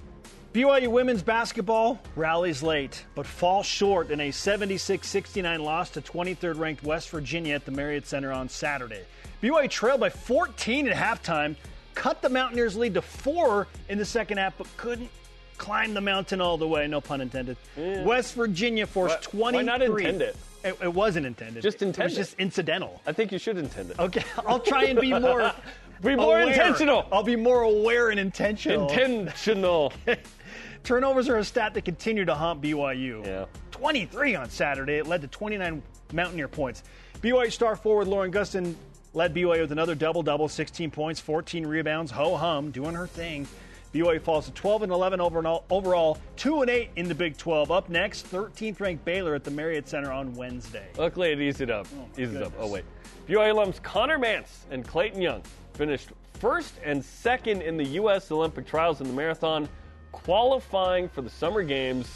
BYU women's basketball rallies late, but falls short in a 76 69 loss to 23rd ranked West Virginia at the Marriott Center on Saturday. BYU trailed by 14 at halftime, cut the Mountaineers' lead to four in the second half, but couldn't climb the mountain all the way. No pun intended. West Virginia forced Why- 23. why not intend it? It, it wasn't intended. Just It intend was just incidental. I think you should intend it. Okay, I'll try and be more. Be more aware. intentional. I'll be more aware and intentional. Intentional. Turnovers are a stat that continue to haunt BYU. Yeah. 23 on Saturday. It led to 29 Mountaineer points. BYU star forward Lauren Gustin led BYU with another double double, 16 points, 14 rebounds. Ho hum, doing her thing. BYU falls to 12 and 11 overall, overall 2 and 8 in the Big 12. Up next, 13th ranked Baylor at the Marriott Center on Wednesday. Luckily, it eased it up. Oh, Eases up. Oh, wait. BYU alums Conner Mantz and Clayton Young finished first and second in the U.S. Olympic trials in the marathon, qualifying for the Summer Games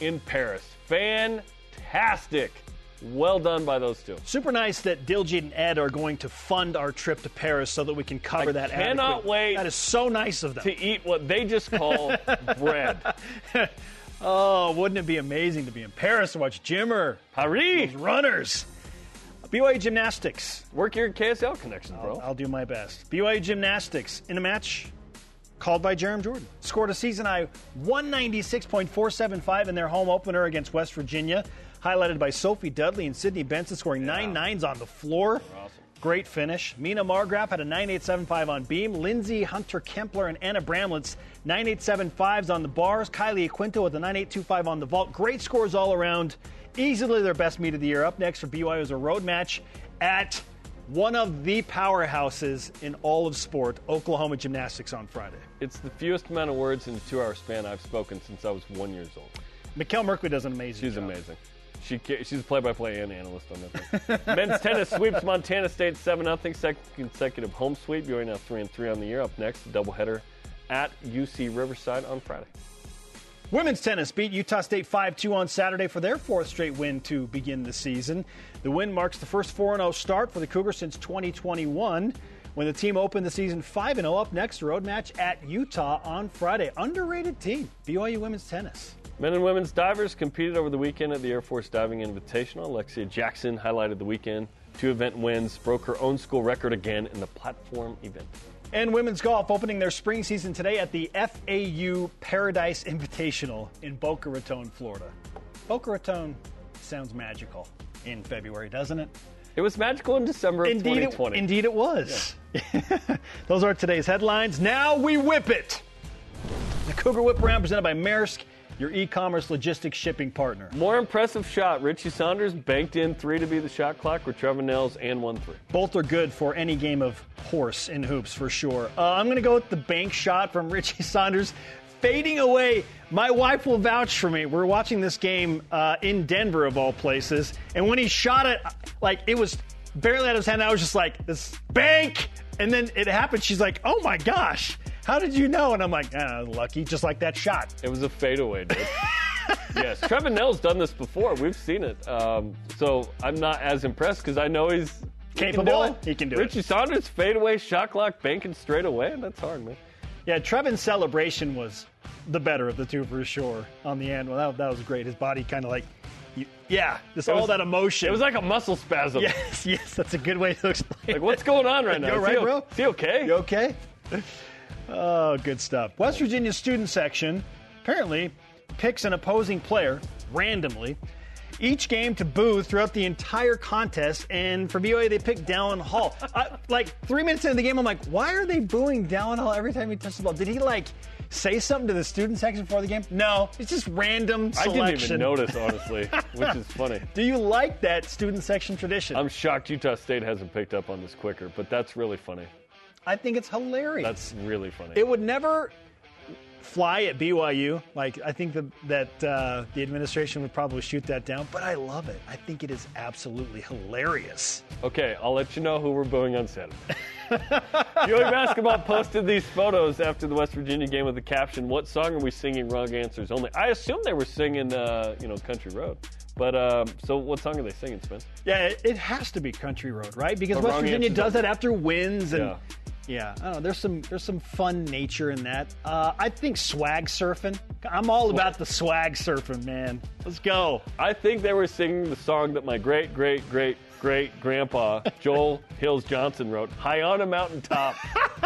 in Paris. Fantastic. Well done by those two. Super nice that Diljeet and Ed are going to fund our trip to Paris so that we can cover I that. cannot adequately. wait That is so nice of them. To eat what they just call bread. Oh, wouldn't it be amazing to be in Paris to watch Jimmer, Paris! runners? BYU Gymnastics. Work your KSL connection, bro. I'll do my best. BYU Gymnastics in a match called by Jarom Jordan. Scored a season high 196.475 in their home opener against West Virginia, highlighted by Sophie Dudley and Sydney Benson scoring nine nines on the floor. Great finish. Mina Margraf had a 9875 on beam. Lindsay Hunter Kempler and Anna Bramlets 9875s on the bars. Kylie Aquinto with a 9825 on the vault. Great scores all around. Easily their best meet of the year. Up next for BYU is a road match at one of the powerhouses in all of sport, Oklahoma Gymnastics on Friday. It's the fewest amount of words in a two hour span I've spoken since I was one years old. Mikkel Merkley does an amazing She's job. amazing. She she's a play-by-play and analyst on that. Men's tennis sweeps Montana State seven 0 second consecutive home sweep. BYU now three and three on the year. Up next, doubleheader at UC Riverside on Friday. Women's tennis beat Utah State 5 2 on Saturday for their fourth straight win to begin the season. The win marks the first 4 0 start for the Cougars since 2021 when the team opened the season 5 0. Up next, road match at Utah on Friday. Underrated team, BYU women's tennis. Men and women's divers competed over the weekend at the Air Force Diving Invitational. Alexia Jackson highlighted the weekend. Two event wins, broke her own school record again in the platform event. And women's golf opening their spring season today at the FAU Paradise Invitational in Boca Raton, Florida. Boca Raton sounds magical in February, doesn't it? It was magical in December of Indeed, it, 2020. indeed it was. Those are today's headlines. Now we whip it. The Cougar Whip Round presented by Maersk, your e-commerce logistics shipping partner. More impressive shot. Richie Saunders banked in three to be the shot clock with Trevin Knell's and one three. Both are good for any game of horse in hoops for sure. Uh, I'm going to go with the bank shot from Richie Saunders. Fading away. My wife will vouch for me. We're watching this game uh, in Denver, of all places. And when he shot it, like it was barely out of his hand, I was just like, this bank. And then it happened. She's like, oh my gosh, how did you know? And I'm like, ah, lucky, just like that shot. It was a fadeaway, dude. yes, Trevin Knell's done this before. We've seen it. Um, so I'm not as impressed because I know he's he can Capable? do it. He can do it. Richie Saunders fadeaway shot clock banking straight away. That's hard, man. Yeah, Trevin's celebration was the better of the two for sure on the end. Well, that, that was great. His body kind of like, yeah, just all was- that emotion. It was like a muscle spasm. Yes, yes, that's a good way to explain. Like, what's going on right now? You all right, he, bro? Is he okay? You okay? Oh, good stuff. West Virginia student section apparently picks an opposing player randomly each game to boo throughout the entire contest. And for BYU, they picked Dallin Hall. I, like three minutes into the game, I'm like, why are they booing Dallin Hall every time he touches the ball? Did he like say something to the student section before the game? No, it's just random I didn't even notice, honestly, which is funny. Do you like that student section tradition? I'm shocked Utah State hasn't picked up on this quicker, but that's really funny. I think it's hilarious. That's really funny. it would never fly at BYU. Like I think that that uh, the administration would probably shoot that down. But I love it. I think it is absolutely hilarious. Okay, I'll let you know who we're booing on Saturday. BYU basketball posted these photos after the West Virginia game with the caption, "What song are we singing? Wrong answers only." I assume they were singing, uh, you know, Country Road. But um, so, what song are they singing, Spence? Yeah, it, it has to be Country Road, right? Because But West Virginia does that after wins, and Yeah. Yeah, I don't know. There's some there's some fun nature in that. Uh, I think swag surfing. I'm all about the swag surfing, man. Let's go. I think they were singing the song that my great, great, great, great grandpa, Joel Hills Johnson, wrote, High on a Mountaintop,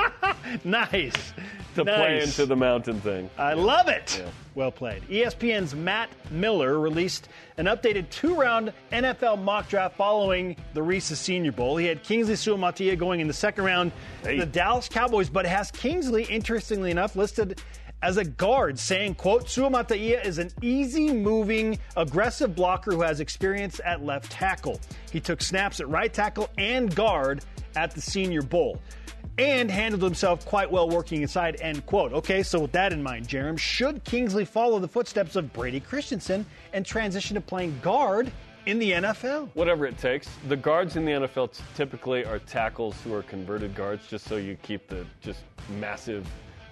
Nice. to play into the mountain thing. I love it. Yeah. Well played. ESPN's Matt Miller released an updated two-round NFL mock draft following the Reese's Senior Bowl. He had Kingsley Suamatia going in the second round to Hey. the Dallas Cowboys, but has Kingsley, interestingly enough, listed as a guard, saying, quote, Suamatia is an easy-moving, aggressive blocker who has experience at left tackle. He took snaps at right tackle and guard at the Senior Bowl and handled himself quite well working inside, end quote. Okay, so with that in mind, Jarom, should Kingsley follow the footsteps of Brady Christensen and transition to playing guard in the NFL? Whatever it takes. The guards in the NFL typically are tackles who are converted guards, just so you keep the just massive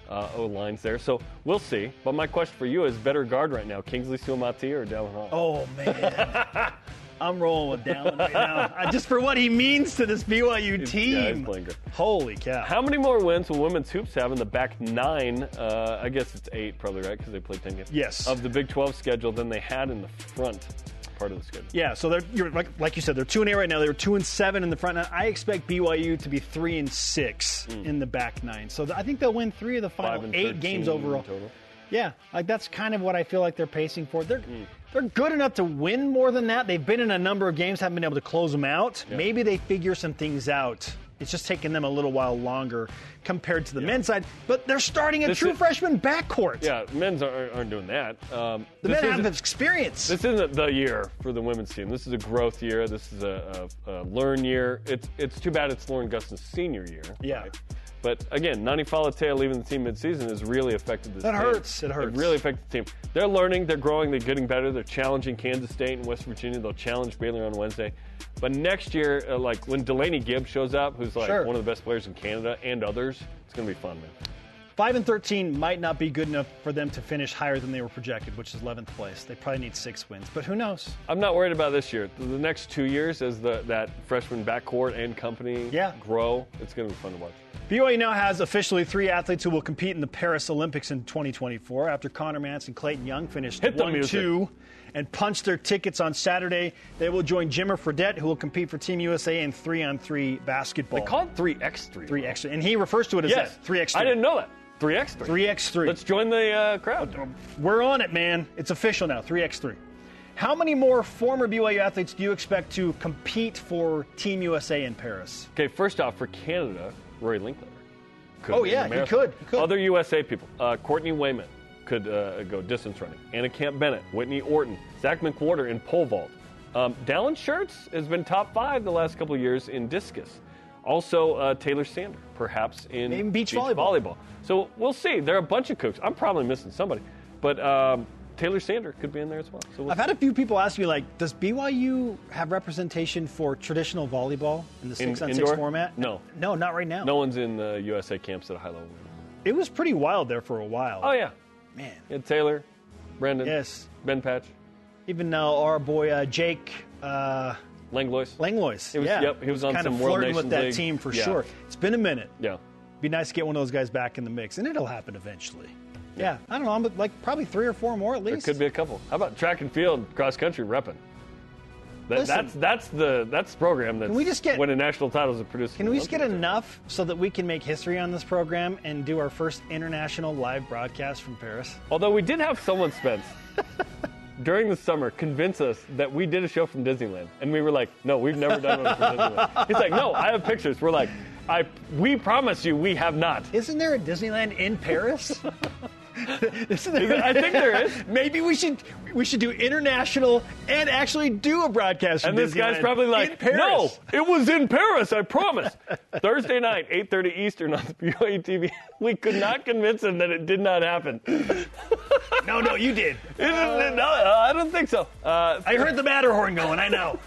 uh, O lines there. So we'll see. But my question for you is: better guard right now, Kingsley Suamati or Dallin Hall? Oh, man. I'm rolling with Dallin right now. Just for what he means to this BYU team. yeah. Holy cow. How many more wins will women's hoops have in the back nine? Uh, I guess it's eight, probably right, because they played ten games. Yes. Of the Big 12 schedule than they had in the front part of the schedule. Yeah, so they're you're, like like you said, they're two and eight right now. They were two and seven in the front nine. I expect BYU to be three and six hmm. in the back nine. So th- I think they'll win three of the final eight games overall. total. Yeah, like that's kind of what I feel like they're pacing for. They're hmm. they're good enough to win more than that. They've been in a number of games, haven't been able to close them out. Maybe they figure some things out. It's just taking them a little while longer compared to the men's side. But they're starting a This true is- freshman backcourt. Yeah, men's aren't, aren't doing that. Um, the men have experience. This isn't the year for the women's team. This is a growth year. This is a, a, a learn year. It's it's too bad it's Lauren Gustin's senior year. Yeah. But again, Nani Falatea leaving the team midseason has really affected this That team. hurts. It hurts. It really affected the team. They're learning. They're growing. They're getting better. They're challenging Kansas State and West Virginia. They'll challenge Baylor on Wednesday. But next year, uh, like when Delaney Gibbs shows up, who's like Sure. one of the best players in Canada and others, it's going to be fun, man. Five and thirteen might not be good enough for them to finish higher than they were projected, which is 11th place. They probably need six wins, but who knows? I'm not worried about this year. The next two years, as the that freshman backcourt and company Yeah. grow, it's going to be fun to watch. BYU now has officially three athletes who will compete in the Paris Olympics in 2024 after Conner Mantz and Clayton Young finished Hit 1 music. 2 and punched their tickets on Saturday. They will join Jimmer Fredette, who will compete for Team USA in three on three basketball. They call it 3x3. 3x3. and he refers to it as Yes. that, three extra. I didn't know that. 3x3. 3x3. Let's join the uh, crowd. We're on it, man. It's official now, 3x3. How many more former BYU athletes do you expect to compete for Team USA in Paris? Okay, first off, for Canada, Rory Linklater. Could Oh, yeah, he could, he could. Other USA people. Uh, Courtney Wayment could uh, go distance running. Anna Camp Bennett, Whitney Orton, Zach McWhorter in pole vault. Um, Dallin Shirts has been top five the last couple of years in discus. Also, uh, Taylor Sander, perhaps in In beach volleyball. So we'll see. There are a bunch of cooks. I'm probably missing somebody, but um, Taylor Sander could be in there as well. So we'll I've had a few people ask me, like, does BYU have representation for traditional volleyball in the In- six on six format? No. No, not right now. no one's in the USA camps at a high level. It was pretty wild there for a while. Oh yeah, Man. yeah. Taylor, Brendan, Yes. Ben Patch, Even now, our boy uh, Jake uh, Langlois. Langlois. He was- yeah. yep, he was on kind some of World flirting with that League. team for Yeah. sure. It's been a minute. yeah. Be nice to get one of those guys back in the mix, and it'll happen eventually. Yeah, I don't know, I'm like probably three or four more at There least. could be a couple. How about track and field, cross country repping? That, Listen. that's that's the that's the program that's we just get- winning national titles and producing. Can we just get enough so that we can make history on this program and do our first international live broadcast from Paris? Although we did have someone, Spence, during the summer convince us that we did a show from Disneyland, and we were like, "No, we've never done one from Disneyland." He's like, "No, I have pictures." We're like, "I we promise you, we have not." Isn't there a Disneyland in Paris? Isn't there? I think there is. Maybe we should we should do international and actually do a broadcast. From And this guy's probably like, "No, it was in Paris. I promise." Thursday night, 8:30 Eastern on the BYU TV. We could not convince him that it did not happen. no, no, you did. Is- no, I don't think so. Uh, I heard the Matterhorn going. I know.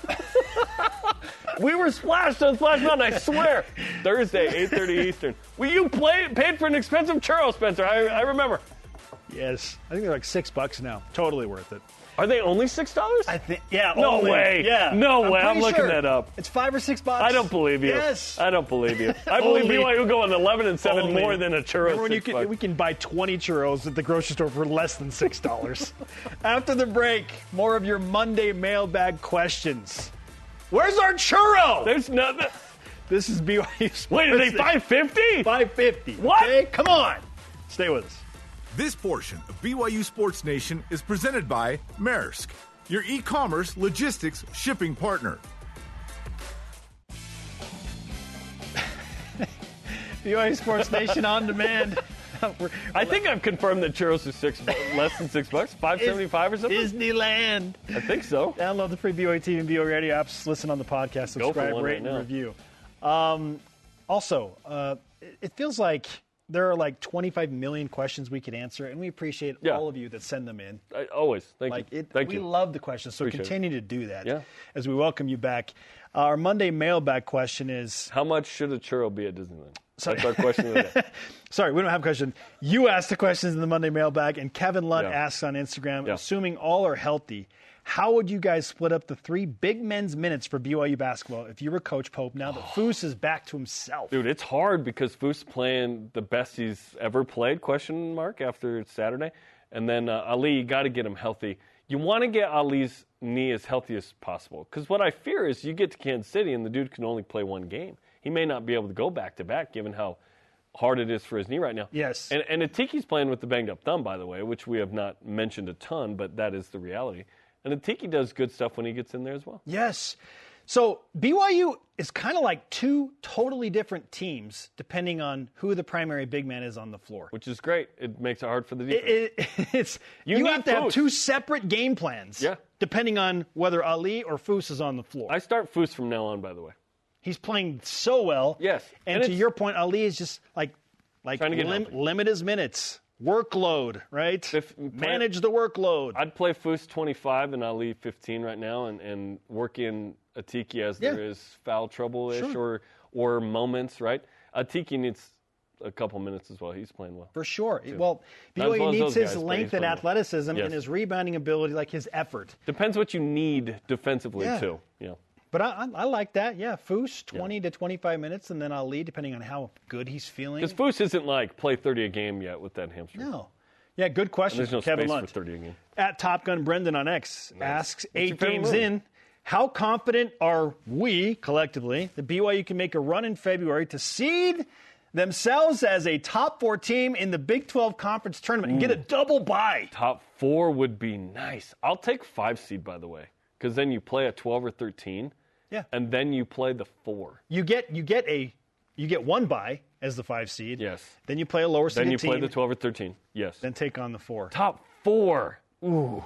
we were splashed on Splash Mountain. I swear. Thursday, 8:30 Eastern. Well, you played, paid for an expensive churro, Spencer. I, I remember. Yes, I think they're like six bucks now. Totally worth it. Are they only six dollars? I think. Yeah. No only. way. Yeah. No way. I'm looking sure. that up. It's five or six bucks. I don't believe you. Yes. I don't believe you. I believe Only- BYU going 11 and 7 Only. more than a churro. Remember when you can, bucks. we can buy 20 churros at the grocery store for less than $6. After the break, more of your Monday mailbag questions. Where's our churro? There's nothing. This is BYU Sports. Wait, are they 550? 550. What? Okay, come on. Stay with us. This portion of BYU Sports Nation is presented by Maersk, your e commerce logistics shipping partner. BYU Sports Nation on demand. I think I've confirmed that churros are six, less than six bucks, five seventy-five or something. Disneyland. I think so. Download the free BYU TV and BYU radio apps. Listen on the podcast. Subscribe, rate, right and now. review. Um, also, uh, it, it feels like there are like 25 million questions we could answer, and we appreciate Yeah. all of you that send them in. I, always. Thank Like you. it, Thank we you. love the questions, so Appreciate it. continue to do that. Yeah. As we welcome you back, our Monday mailbag question is. How much should a churro be at Disneyland? Sorry. That's our question of the day. Sorry, we don't have a question. You asked the questions in the Monday mailbag, and Kevin Lunt Yeah. asks on Instagram, assuming all are healthy, how would you guys split up the three big men's minutes for BYU basketball if you were Coach Pope now that Foose is back to himself? Dude, it's hard because Foose playing the best he's ever played? Question mark after Saturday, and then uh, Aly, you got to get him healthy. You want to get Aly's knee as healthy as possible because what I fear is you get to Kansas City and the dude can only play one game. He may not be able to go back to back given how hard it is for his knee right now. Yes. and and Atiki's playing with the banged up thumb, by the way, which we have not mentioned a ton, but that is the reality. And Atiki does good stuff when he gets in there as well. Yes. So BYU is kind of like two totally different teams depending on who the primary big man is on the floor. Which is great. It makes it hard for the defense. It, it, it's you, You have to have two separate game plans. Yeah. Depending on whether Aly or Foose is on the floor. I start Foose from now on, by the way. He's playing so well. Yes. And, And to your point, Aly is just like like Trying to get lim- limit his minutes, workload, right? If- Manage the workload. I'd play Foose 25 and Aly 15 right now and, and work in Atiki as there Yeah. is foul trouble ish Sure. or, or moments, right? Atiki needs a couple minutes as well. He's playing well. for sure. Well, Not BYU well needs his length and well. athleticism Yes. and his rebounding ability, like his effort. Depends what you need defensively, Yeah. too. Yeah. But I, I, I like that. Yeah, Foose, 20 to 25 minutes, and then I'll lead depending on how good he's feeling. Because Foose isn't like play 30 a game yet with that hamstring. No. Yeah, good question. There's no Kevin space Lunt. for 30 a game. At Top Gun Brendan on X asks, your eight games movie? in, how confident are we collectively that BYU can make a run in February to seed themselves as a top four team in the Big 12 conference tournament and get a mm. double bye? Top four would be nice. I'll take five seed, by the way, because then you play at 12 or 13, Yeah. and then you play the four. You get you get a you get one bye as the five seed. Yes. Then you play a lower seed. Then you team. play the 12 or 13. Yes. Then take on the four. Top four. Ooh.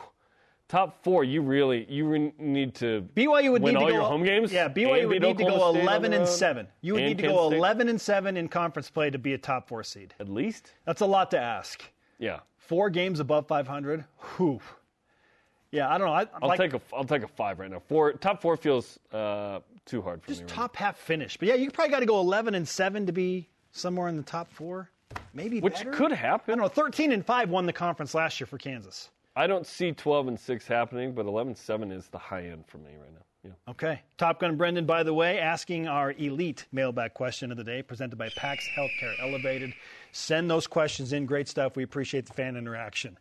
Top four. You really you re- need to BYU would win need all to go your home games. Yeah, BYU would need to go State 11 and 7. You would need to Kansas go State. 11 and 7 in conference play to be a top 4 seed. at least. That's a lot to ask. Yeah. Four games above 500. Whew. Yeah, I don't know. I, I'll like, take a I'll take a five right now. Four top four feels uh, too hard for just me. Right top half finish. But yeah, you probably got to go 11 and 7 to be somewhere in the top 4. Maybe. Which better. could happen. I don't know. 13 and 5 won the conference last year for Kansas. I don't see 12 and 6 happening, but 11 7 is the high end for me right now. Yeah. Okay. Top Gun Brendan, by the way, asking our elite mailbag question of the day, presented by PAX Healthcare Elevated. Send those questions in. Great stuff. We appreciate the fan interaction.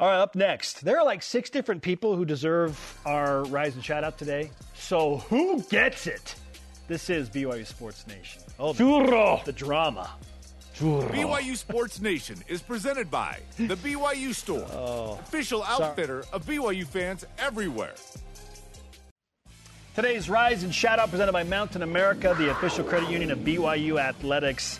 All right, up next, there are like six different people who deserve our rise and shout out today. So who gets it? This is BYU Sports Nation. Oh, the, Churro. the drama. BYU Sports Nation is presented by the BYU Store, oh, official outfitter of BYU fans everywhere. Today's rise and shout out presented by Mountain America, the official credit union of BYU Athletics.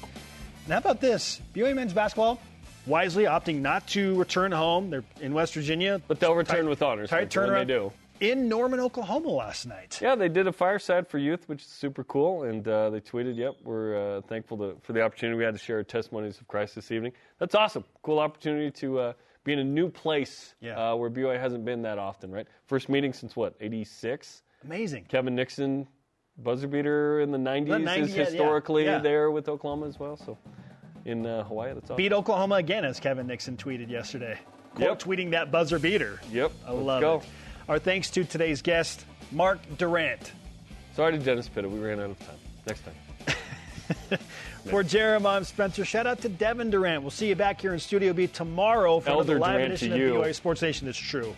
And how about this? BYU men's basketball wisely opting not to return home. They're in West Virginia. But they'll return Tight- with honors. Tight turnaround. They do. In Norman, Oklahoma last night. Yeah, they did a fireside for youth, which is super cool, and uh, they tweeted, "Yep, we're uh, thankful to, for the opportunity we had to share our testimonies of Christ this evening." That's awesome. Cool opportunity to uh, be in a new place Yeah. uh, where BYU hasn't been that often, right? First meeting since what, '86? Amazing. Kevin Nixon, buzzer beater in the '90s, 90s, is yeah, yeah, historically yeah. there with Oklahoma as well. So in uh, Hawaii. That's awesome. Beat Oklahoma again, as Kevin Nixon tweeted yesterday. Quote Yep. tweeting that buzzer beater. Yep. I let's love go. it. Our thanks to today's guest, Mark Durrant. Sorry to Dennis Pitta. We ran out of time. Next time. For Jeremiah I'm Spencer, shout out to Devin Durrant. We'll see you back here in Studio B tomorrow for Elder another live Durrant edition of you. BYU Sports Nation. It's true.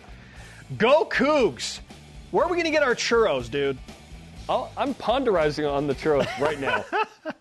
Go Cougs! Where are we going to get our churros, dude? I'll, I'm ponderizing on the churros right now.